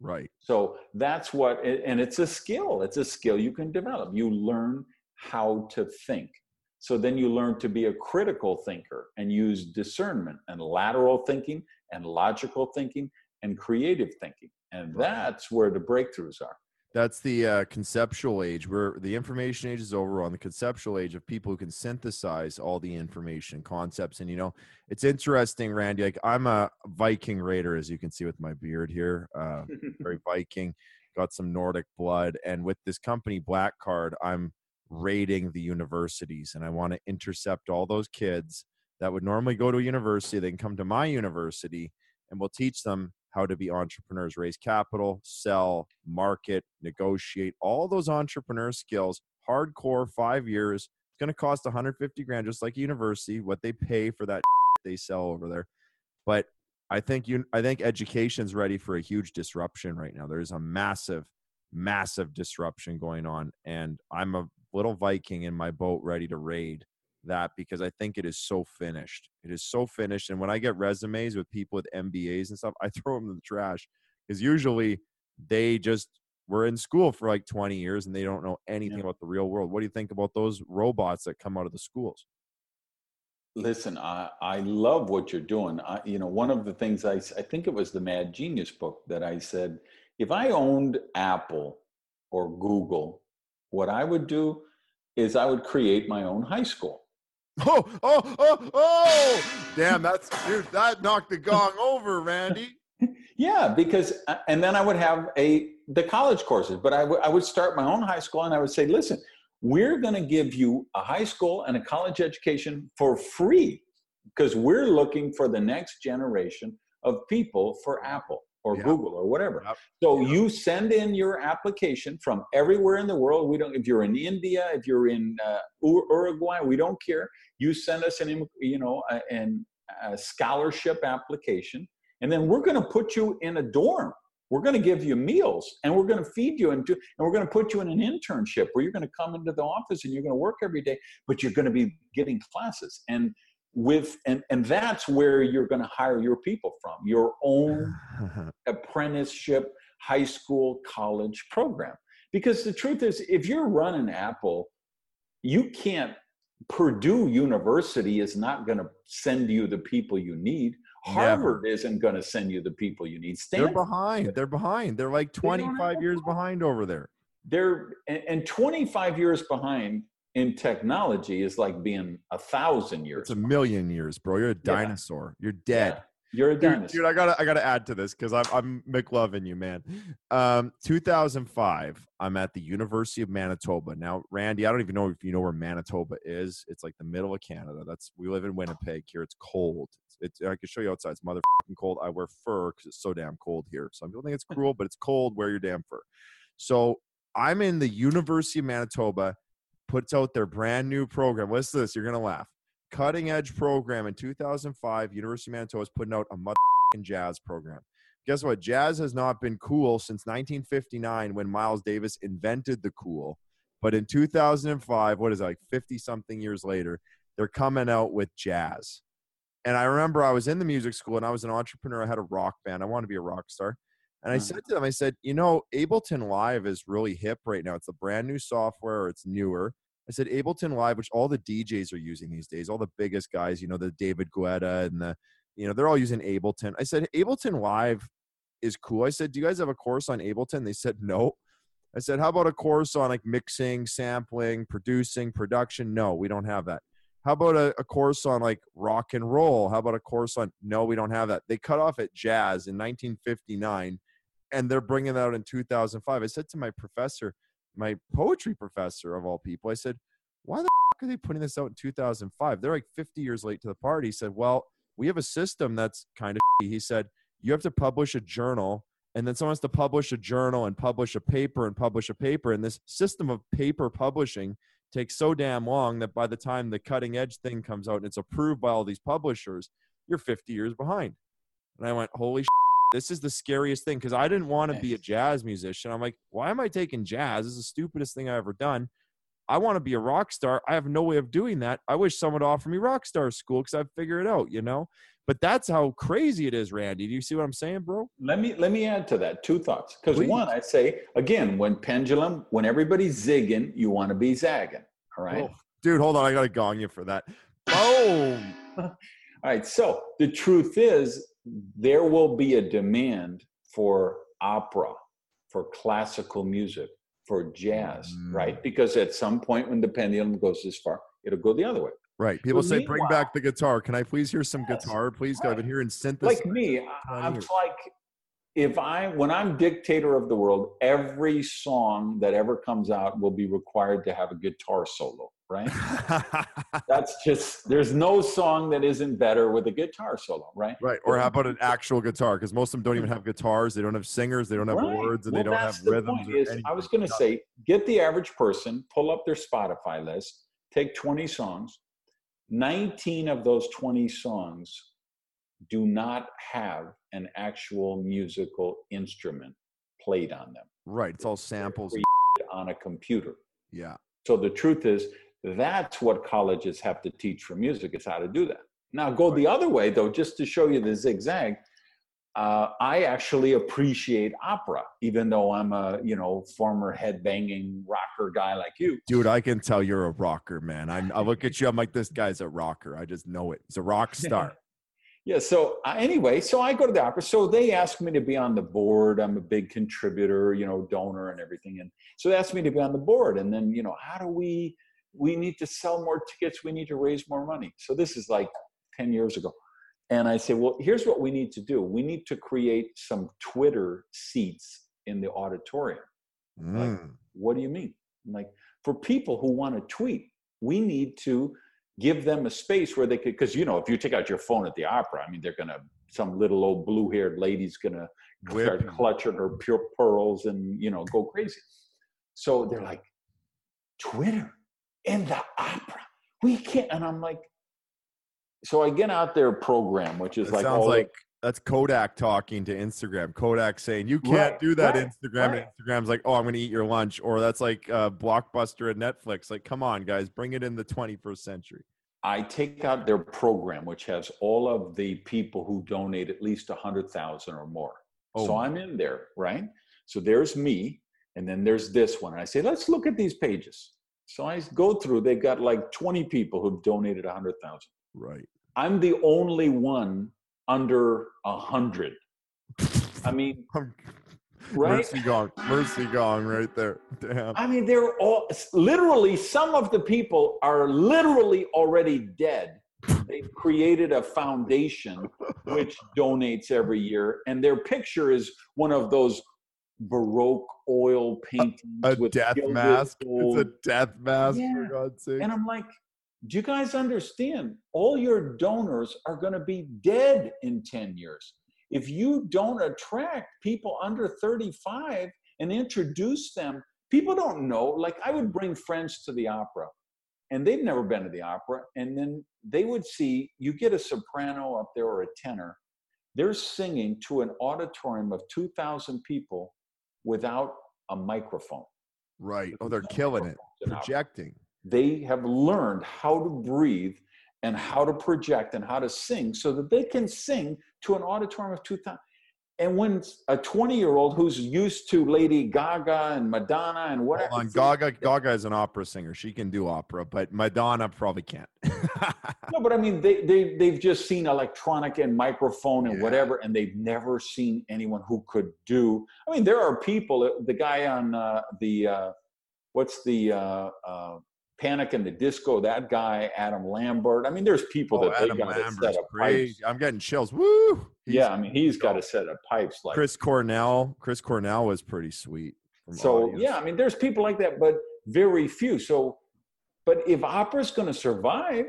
Right. so that's what and it's a skill. It's a skill you can develop. You learn how to think. So then you learn to be a critical thinker and use discernment and lateral thinking and logical thinking and creative thinking and that's where the breakthroughs are That's the uh, conceptual age where the information age is over. On the conceptual age of people who can synthesize all the information, concepts. And, you know, it's interesting, Randy. Like, I'm a Viking Raider, as you can see with my beard here. Uh, very Viking, got some Nordic blood. And with this company, Black Card, I'm raiding the universities and I want to intercept all those kids that would normally go to a university. They can come to my university and we'll teach them how to be entrepreneurs, raise capital, sell, market, negotiate, all those entrepreneur skills, hardcore, five years. It's going to cost 150 grand, just like university, what they pay for that they sell over there. But I think you, I think education's ready for a huge disruption right now. There's a massive, massive disruption going on, and I'm a little Viking in my boat ready to raid that because I think it is so finished. It is so finished. And when I get resumes with people with MBAs and stuff, I throw them in the trash because usually they just were in school for like 20 years and they don't know anything Yeah. about the real world. What do you think about those robots that come out of the schools? Listen, I, I love what you're doing. I, you know, one of the things I, I think it was the Mad Genius book that I said, if I owned Apple or Google, what I would do is I would create my own high school. Oh, oh, oh, oh! Damn, that's dude. That knocked the gong over, Randy. Yeah, because uh, and then I would have a the college courses, but I would I would start my own high school and I would say, listen, we're going to give you a high school and a college education for free because we're looking for the next generation of people for Apple. Or Yeah. Google or whatever. Yep. So Yep. you send in your application from everywhere in the world. We don't if you're in India, if you're in uh, Uruguay, we don't care. You send us an you know a, an, a scholarship application, and then we're going to put you in a dorm. We're going to give you meals, and we're going to feed you, and, do, and we're going to put you in an internship where you're going to come into the office and you're going to work every day, but you're going to be getting classes and with and and that's where you're going to hire your people from your own apprenticeship high school college program because the truth is if you're running apple you can't purdue university is not going to send you the people you need Never. harvard isn't going to send you the people you need They're behind. They're behind. They're like don't 25 years behind over there. they're and, and 25 years behind in technology is like being a thousand years It's a million years, bro. You're a Yeah. dinosaur. You're dead. Yeah. you're a Dude, dinosaur dude, I gotta I gotta add to this because I'm I'm McLovin you, man. Um, 2005, I'm at the University of Manitoba. Now, Randy, I don't even know if you know where Manitoba is. It's like the middle of Canada. That's we live in Winnipeg here. It's cold. It's, I can show you outside. It's motherfucking cold. I wear fur because it's so damn cold here. Some people think it's cruel, but it's cold. Wear your damn fur. So I'm in the University of Manitoba. Puts out their brand new program. Listen to this. You're gonna laugh. Cutting edge program in 2005 university of manitoba is putting out a motherfucking jazz program. Guess what? Jazz has not been cool since 1959 when miles davis invented the cool. But in 2005 what is it, like 50 something years later they're coming out with jazz. And i remember i was in the music school and i was an entrepreneur. I had a rock band. I wanted to be a rock star. And i Mhm. said to them i said you know ableton live is really hip right now. It's a brand new software. It's newer I said Ableton Live, which all the DJs are using these days, all the biggest guys, you know, the David Guetta and the, you know, they're all using Ableton. I said Ableton Live is cool. I said, do you guys have a course on Ableton? They said no. I said, how about a course on like mixing, sampling, producing, production? No, we don't have that. How about a, a course on like rock and roll? How about a course on? No, we don't have that. They cut off at jazz in 1959, and they're bringing that out in 2005. I said to my professor, my poetry professor of all people, I said, why the f- are they putting this out in 2005? They're like 50 years late to the party. He said, well, we have a system that's kind of. He said, you have to publish a journal, and then someone has to publish a journal and publish a paper and publish a paper. And this system of paper publishing takes so damn long that by the time the cutting edge thing comes out and it's approved by all these publishers, you're 50 years behind. And I went, holy this is the scariest thing because I didn't want to be a jazz musician. I'm like, why am I taking jazz? This is the stupidest thing I've ever done. I want to be a rock star. I have no way of doing that. I wish someone would offer me rock star school because I'd figure it out, you know? But that's how crazy it is, Randy. Do you see what I'm saying, bro? let me let me add to that two thoughts because one i say again when pendulum when everybody's zigging you want to be zagging all right Oh, dude, hold on. I got to gong you for that. Boom. all right so the truth is there will be a demand for opera for classical music for jazz Mm. right because at some point when the pendulum goes this far it'll go the other way Right. People Well, say, bring back the guitar. Can I please hear some Yes. guitar, please? 'Cause I've been Right. hearing synthesis. like me I, I'm like if i when i'm dictator of the world every song that ever comes out will be required to have a guitar solo right that's just there's no song that isn't better with a guitar solo right right. Or how about an actual guitar? Because most of them don't even have guitars. They don't have singers. They don't have Right. words, and Well, they don't have the rhythms. point is, i was going to say get the average person pull up their spotify list take 20 songs 19 of those 20 songs do not have an actual musical instrument played on them Right. It's all samples. on a computer. Yeah. So the truth is, that's what colleges have to teach for music is how to do that. Now go the other way though, just to show you the zigzag. Uh, I actually appreciate opera, even though I'm a you know former headbanging rocker guy like you. Dude, I can tell you're a rocker, man. I, I look at you. I'm like, this guy's a rocker. I just know it. He's a rock star. Yeah. So uh, anyway, so I go to the opera. So they asked me to be on the board. I'm a big contributor, you know, donor and everything. And so they asked me to be on the board. And then, you know, how do we? We need to sell more tickets. We need to raise more money. So this is like ten years ago. And I said, well, here's what we need to do. We need to create some Twitter seats in the auditorium. Mm. What do you mean? I'm like, for people who want to tweet, we need to give them a space where they could, because you know, if you take out your phone at the opera, I mean, they're gonna, some little old blue-haired lady's gonna start clutching her pure pearls and you know go crazy. So they're like, Twitter in the opera. We can't. And I'm like, so I get out their program, which is It like sounds like that's Kodak talking to Instagram. Kodak saying you can't Right, do that right, Instagram. right. And Instagram's like, oh, I'm going to eat your lunch, or that's like uh, Blockbuster and Netflix. Like, come on, guys, bring it in the 21st century. I take out their program, which has all of the people who donate at least a hundred thousand or more. Oh, so I'm in there, right? So there's me, and then there's this one. And I say, let's look at these pages. So I go through. They've got like 20 people who've donated a hundred thousand. Right. I'm the only one under a hundred. I mean, right? Mercy gong. Mercy gong right there. Damn. I mean, they're all literally, some of the people are literally already dead. They've created a foundation which donates every year, and their picture is one of those Baroque oil paintings A with death mask. gold. It's a death mask, Yeah. for God's sake. And I'm like, do you guys understand? All your donors are going to be dead in 10 years. If you don't attract people under 35 and introduce them, people don't know. Like, I would bring friends to the opera, and they've never been to the opera. And then they would see you get a soprano up there or a tenor, they're singing to an auditorium of 2,000 people without a microphone. right. Oh, they're killing it. Projecting. They have learned how to breathe and how to project and how to sing so that they can sing to an auditorium of 2000 and when a 20 year old who's used to lady gaga and madonna and whatever Hold on. Gaga, Gaga is an opera singer. She can do opera, but Madonna probably can't. no but i mean they, they they've just seen electronic and microphone and Yeah. whatever and they've never seen anyone who could do i mean there are people the guy on uh, the uh, what's the uh, uh, panic in the disco that guy adam lambert i mean there's people oh, that they Adam got a set of great. pipes I'm getting chills. Woo! He's- yeah, I mean, he's got a set of pipes like Chris Cornell. Chris Cornell was pretty sweet. so. audience. Yeah, I mean, there's people like that, but very few. So, but if opera's going to survive,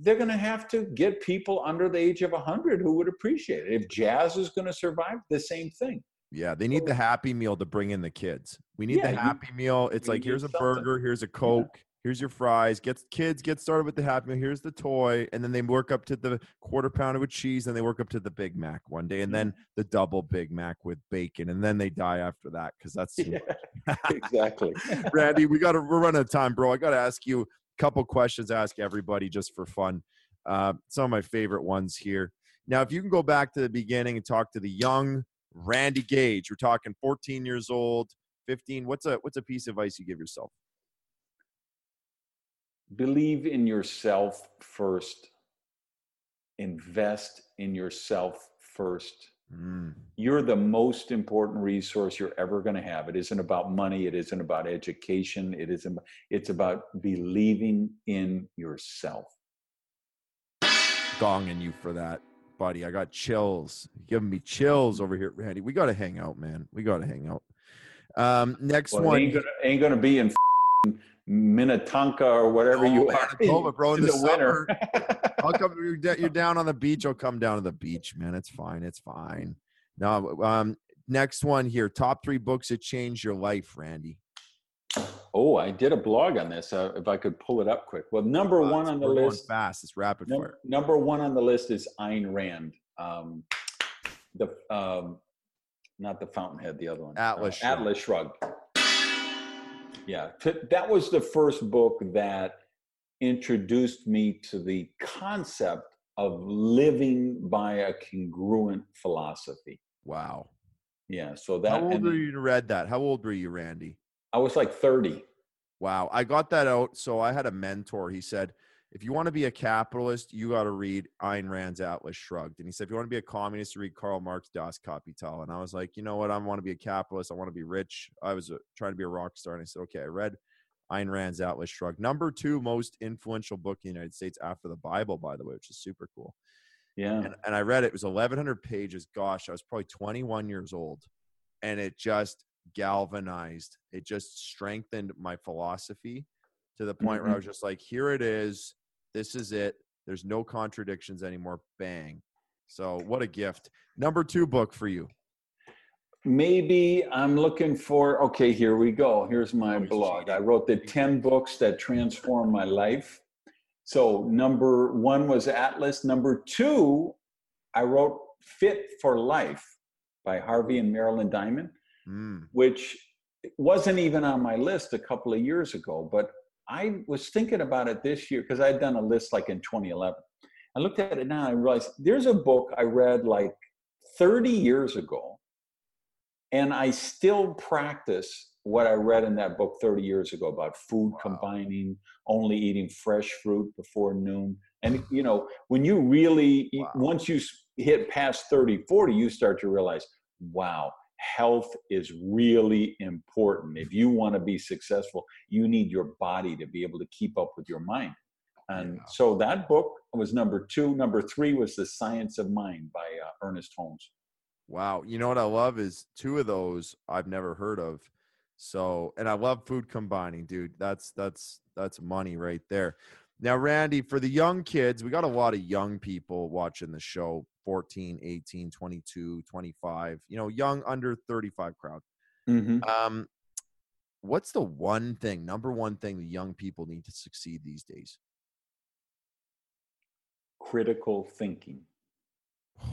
they're going to have to get people under the age of 100 who would appreciate it. If jazz is going to survive, the same thing. Yeah, they need the Happy Meal to bring in the kids. We need Yeah, the Happy Meal. It's like here's a something. burger, here's a Coke, here's your fries. Get kids get started with the Happy Meal. Here's the toy, and then they work up to the quarter pounder with cheese, and they work up to the Big Mac one day, and then the double Big Mac with bacon, and then they die after that because that's too Yeah, exactly. Randy, we got to we're running out of time, bro. I got to ask you a couple questions. Ask everybody just for fun. Uh, some of my favorite ones here. Now, if you can go back to the beginning and talk to the young Randy Gage, we're talking 14 years old, 15. What's a what's a piece of advice you give yourself? Believe in yourself first. Invest in yourself first. Mm, you're the most important resource you're ever going to have. It isn't about money. It isn't about education. It isn't. It's about believing in yourself. gonging you for that, buddy. I got chills. You're giving me chills over here, Randy. We got to hang out, man. We got to hang out. Um, next Well, one. ain't gonna, ain't gonna be in Minnetonka or whatever Oh, you are bro, in in the the winter. I'll come. You're, down on the beach. I'll come down to the beach, man. It's fine. It's fine. Now, um, next one here. Top three books that changed your life, Randy. oh, I did a blog on this. Uh, if I could pull it up quick. Well, number Uh, one on the list. Fast. It's rapid Num- fire. number one on the list is Ayn Rand. Um, the um, not the Fountainhead, the other one. Atlas Uh, Shrugged. Atlas Shrugged. Yeah, that was the first book that introduced me to the concept of living by a congruent philosophy. Wow. Yeah, so that How old and were you to read that? How old were you, Randy? I was like 30. Wow. I got that out. So I had a mentor. He said, if you want to be a capitalist, you got to read Ayn Rand's Atlas Shrugged. And he said, if you want to be a communist, you read Karl Marx Das Kapital. And I was like, you know what? I want to be a capitalist. I want to be rich. I was uh, trying to be a rock star. And I said, okay, I read Ayn Rand's Atlas Shrugged. Number two most influential book in the United States after the Bible, by the way, which is super cool. Yeah. And, and I read it. It was 1,100 pages. Gosh, I was probably 21 years old. And it just galvanized, it just strengthened my philosophy to the point where I Mhm. was just like, here it is. This is it. There's no contradictions anymore. Bang. So, what a gift. Number two book for you. maybe I'm looking for, okay, here we go. Here's my blog. I wrote the 10 books that transformed my life. So, number one was Atlas. Number two, I wrote Fit for Life by Harvey and Marilyn Diamond, mm. which wasn't even on my list a couple of years ago. But I was thinking about it this year because I'd done a list like in 2011. I looked at it now and I realized there's a book I read like 30 years ago, and I still practice what I read in that book 30 years ago about food wow. combining, only eating fresh fruit before noon. And, you know, when you really, wow. once you hit past 30, 40, you start to realize, wow, health is really important. If you want to be successful, you need your body to be able to keep up with your mind. And yeah. so that book was number two. Number three was The Science of Mind by uh, Ernest Holmes. Wow. You know what I love is two of those I've never heard of. So, and I love food combining, dude. That's, that's, that's money right there. Now, Randy, for the young kids, we got a lot of young people watching the show 14, 18, 22, 25, you know, young under 35 crowd. Mm-hmm. Um, what's the one thing, number one thing the young people need to succeed these days? Critical thinking.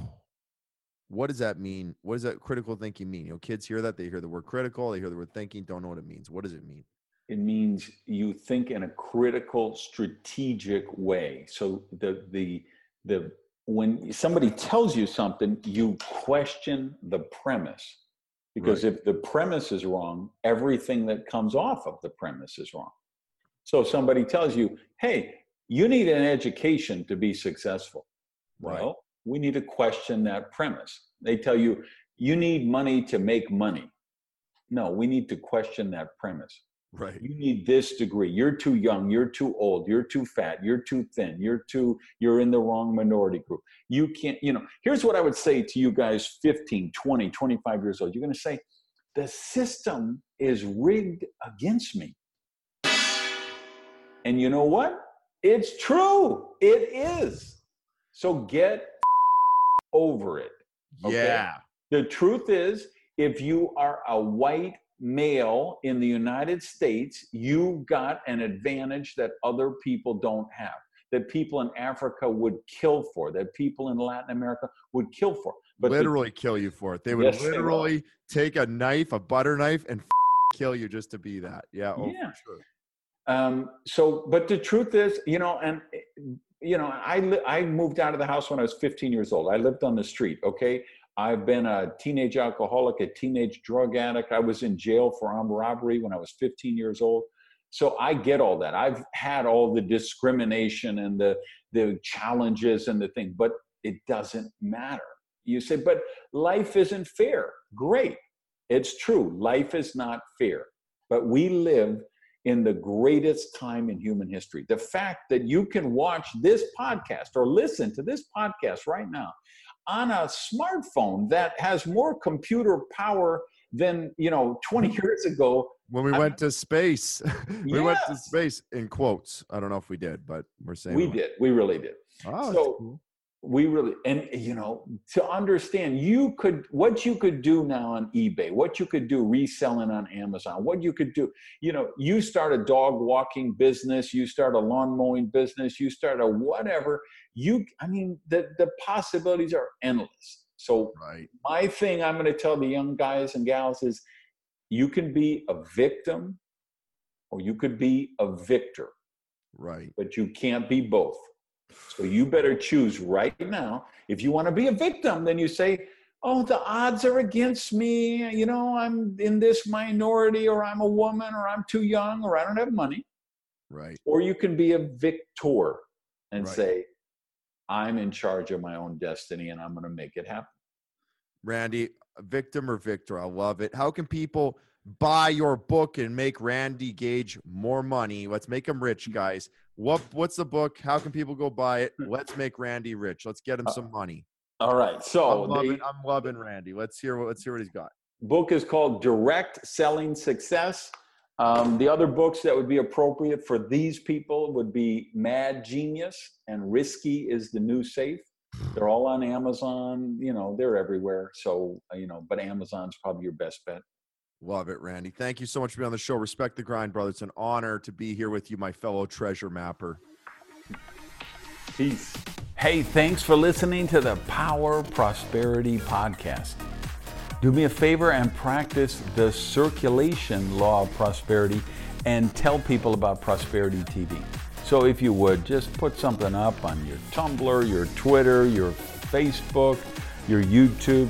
What does that mean? What does that critical thinking mean? You know, kids hear that, they hear the word critical, they hear the word thinking, don't know what it means. What does it mean? It means you think in a critical, strategic way. So the the the when somebody tells you something, you question the premise. Because right. if the premise is wrong, everything that comes off of the premise is wrong. So if somebody tells you, hey, you need an education to be successful. Right. Well, we need to question that premise. They tell you, you need money to make money. No, we need to question that premise. Right. You need this degree. You're too young. You're too old. You're too fat. You're too thin. You're too, you're in the wrong minority group. You can't, you know, here's what I would say to you guys 15, 20, 25 years old. You're going to say, the system is rigged against me. And you know what? It's true. It is. So get over it. Okay? Yeah. The truth is, if you are a white male in the United States, you've got an advantage that other people don't have, that people in Africa would kill for, that people in Latin America would kill for. But literally the, kill you for it. They would yes, literally they take a knife, a butter knife, and kill you just to be that. Yeah. Oh, yeah. Sure. Um, so, but the truth is, you know, and you know, I I moved out of the house when I was 15 years old. I lived on the street. Okay, I've been a teenage alcoholic, a teenage drug addict. I was in jail for armed robbery when I was 15 years old. So I get all that. I've had all the discrimination and the the challenges and the thing, but it doesn't matter. You say, but life isn't fair. Great. It's true. Life is not fair. But we live in the greatest time in human history. The fact that you can watch this podcast or listen to this podcast right now on a smartphone that has more computer power than you know 20 hmm. years ago. When we I, went to space. We yes. went to space in quotes. I don't know if we did but we're saying we did. We really did. Oh, so cool we really and you know to understand you could what you could do now on ebay what you could do reselling on amazon what you could do you know you start a dog walking business you start a lawn mowing business you start a whatever you i mean the the possibilities are endless. So right. my thing i'm going to tell the young guys and gals is you can be a victim or you could be a victor. Right. But you can't be both so you better choose right now. If you want to be a victim, then you say, oh, the odds are against me. You know, I'm in this minority, or I'm a woman, or I'm too young, or I don't have money. Right. Or you can be a victor and right. say, I'm in charge of my own destiny and I'm going to make it happen. Randy, victim or victor? I love it. How can people buy your book and make Randy Gage more money? Let's make him rich, mm. guys. What what's the book? How can people go buy it? Let's make Randy rich. Let's get him uh, some money. All right. So I'm loving, the, I'm loving Randy. Let's hear what let's hear what he's got. Book is called Direct Selling Success. Um, the other books that would be appropriate for these people would be Mad Genius and Risky is the New Safe. They're all on Amazon. You know, they're everywhere. So you know, but Amazon's probably your best bet. Love it, Randy. Thank you so much for being on the show. Respect the grind, brother. It's an honor to be here with you, my fellow treasure mapper. Peace. Hey, thanks for listening to the Power Prosperity Podcast. Do me a favor and practice the circulation law of prosperity and tell people about Prosperity TV. So, if you would, just put something up on your Tumblr, your Twitter, your Facebook, your YouTube.